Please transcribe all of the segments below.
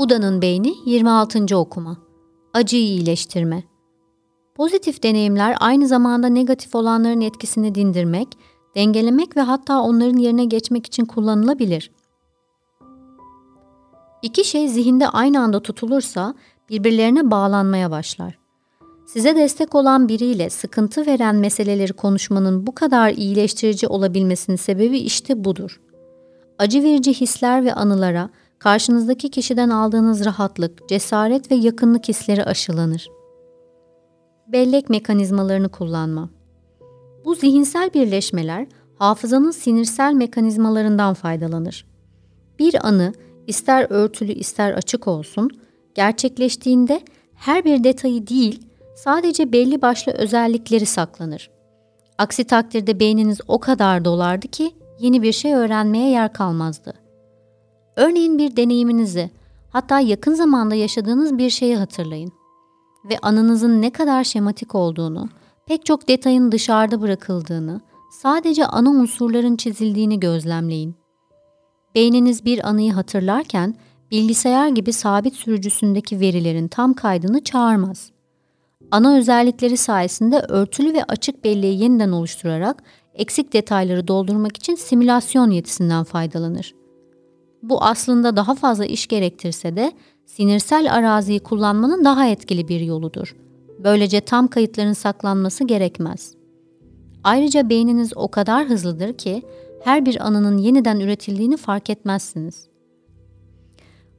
Buda'nın beyni 26. okuma. Acıyı iyileştirme. Pozitif deneyimler aynı zamanda negatif olanların etkisini dindirmek, dengelemek ve hatta onların yerine geçmek için kullanılabilir. İki şey zihinde aynı anda tutulursa birbirlerine bağlanmaya başlar. Size destek olan biriyle sıkıntı veren meseleleri konuşmanın bu kadar iyileştirici olabilmesinin sebebi işte budur. Acı verici hisler ve anılara karşınızdaki kişiden aldığınız rahatlık, cesaret ve yakınlık hisleri aşılanır. Bellek mekanizmalarını kullanma. Bu zihinsel birleşmeler hafızanın sinirsel mekanizmalarından faydalanır. Bir anı ister örtülü ister açık olsun, gerçekleştiğinde her bir detayı değil, sadece belli başlı özellikleri saklanır. Aksi takdirde beyniniz o kadar dolardı ki yeni bir şey öğrenmeye yer kalmazdı. Örneğin bir deneyiminizi, hatta yakın zamanda yaşadığınız bir şeyi hatırlayın ve anınızın ne kadar şematik olduğunu, pek çok detayın dışarıda bırakıldığını, sadece ana unsurların çizildiğini gözlemleyin. Beyniniz bir anıyı hatırlarken bilgisayar gibi sabit sürücüsündeki verilerin tam kaydını çağırmaz. Ana özellikleri sayesinde örtülü ve açık belleği yeniden oluşturarak eksik detayları doldurmak için simülasyon yetisinden faydalanır. Bu aslında daha fazla iş gerektirse de sinirsel araziyi kullanmanın daha etkili bir yoludur. Böylece tam kayıtların saklanması gerekmez. Ayrıca beyniniz o kadar hızlıdır ki her bir anının yeniden üretildiğini fark etmezsiniz.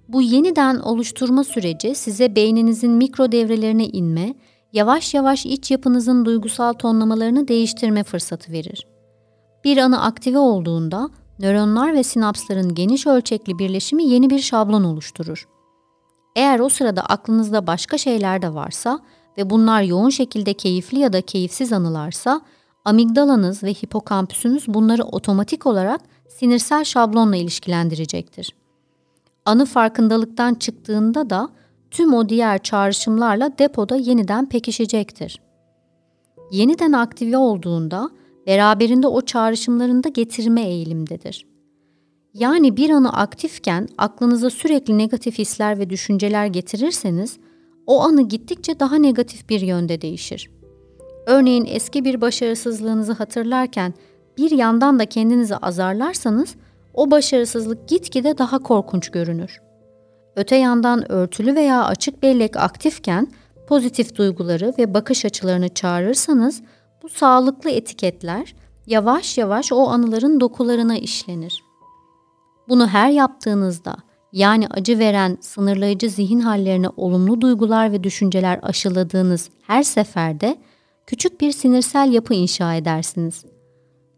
Bu yeniden oluşturma süreci size beyninizin mikro devrelerine inme, yavaş yavaş iç yapınızın duygusal tonlamalarını değiştirme fırsatı verir. Bir anı aktive olduğunda nöronlar ve sinapsların geniş ölçekli birleşimi yeni bir şablon oluşturur. Eğer o sırada aklınızda başka şeyler de varsa ve bunlar yoğun şekilde keyifli ya da keyifsiz anılarsa, amigdalanız ve hipokampüsünüz bunları otomatik olarak sinirsel şablonla ilişkilendirecektir. Anı farkındalıktan çıktığında da tüm o diğer çağrışımlarla depoda yeniden pekişecektir. Yeniden aktive olduğunda beraberinde o çağrışımlarını da getirme eğilimdedir. Yani bir anı aktifken aklınıza sürekli negatif hisler ve düşünceler getirirseniz o anı gittikçe daha negatif bir yönde değişir. Örneğin eski bir başarısızlığınızı hatırlarken bir yandan da kendinizi azarlarsanız o başarısızlık gitgide daha korkunç görünür. Öte yandan örtülü veya açık bellek aktifken pozitif duyguları ve bakış açılarını çağırırsanız bu sağlıklı etiketler yavaş yavaş o anıların dokularına işlenir. Bunu her yaptığınızda yani acı veren sınırlayıcı zihin hallerine olumlu duygular ve düşünceler aşıladığınız her seferde küçük bir sinirsel yapı inşa edersiniz.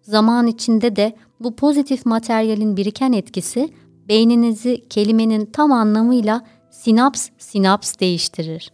Zaman içinde de bu pozitif materyalin biriken etkisi beyninizi kelimenin tam anlamıyla sinaps sinaps değiştirir.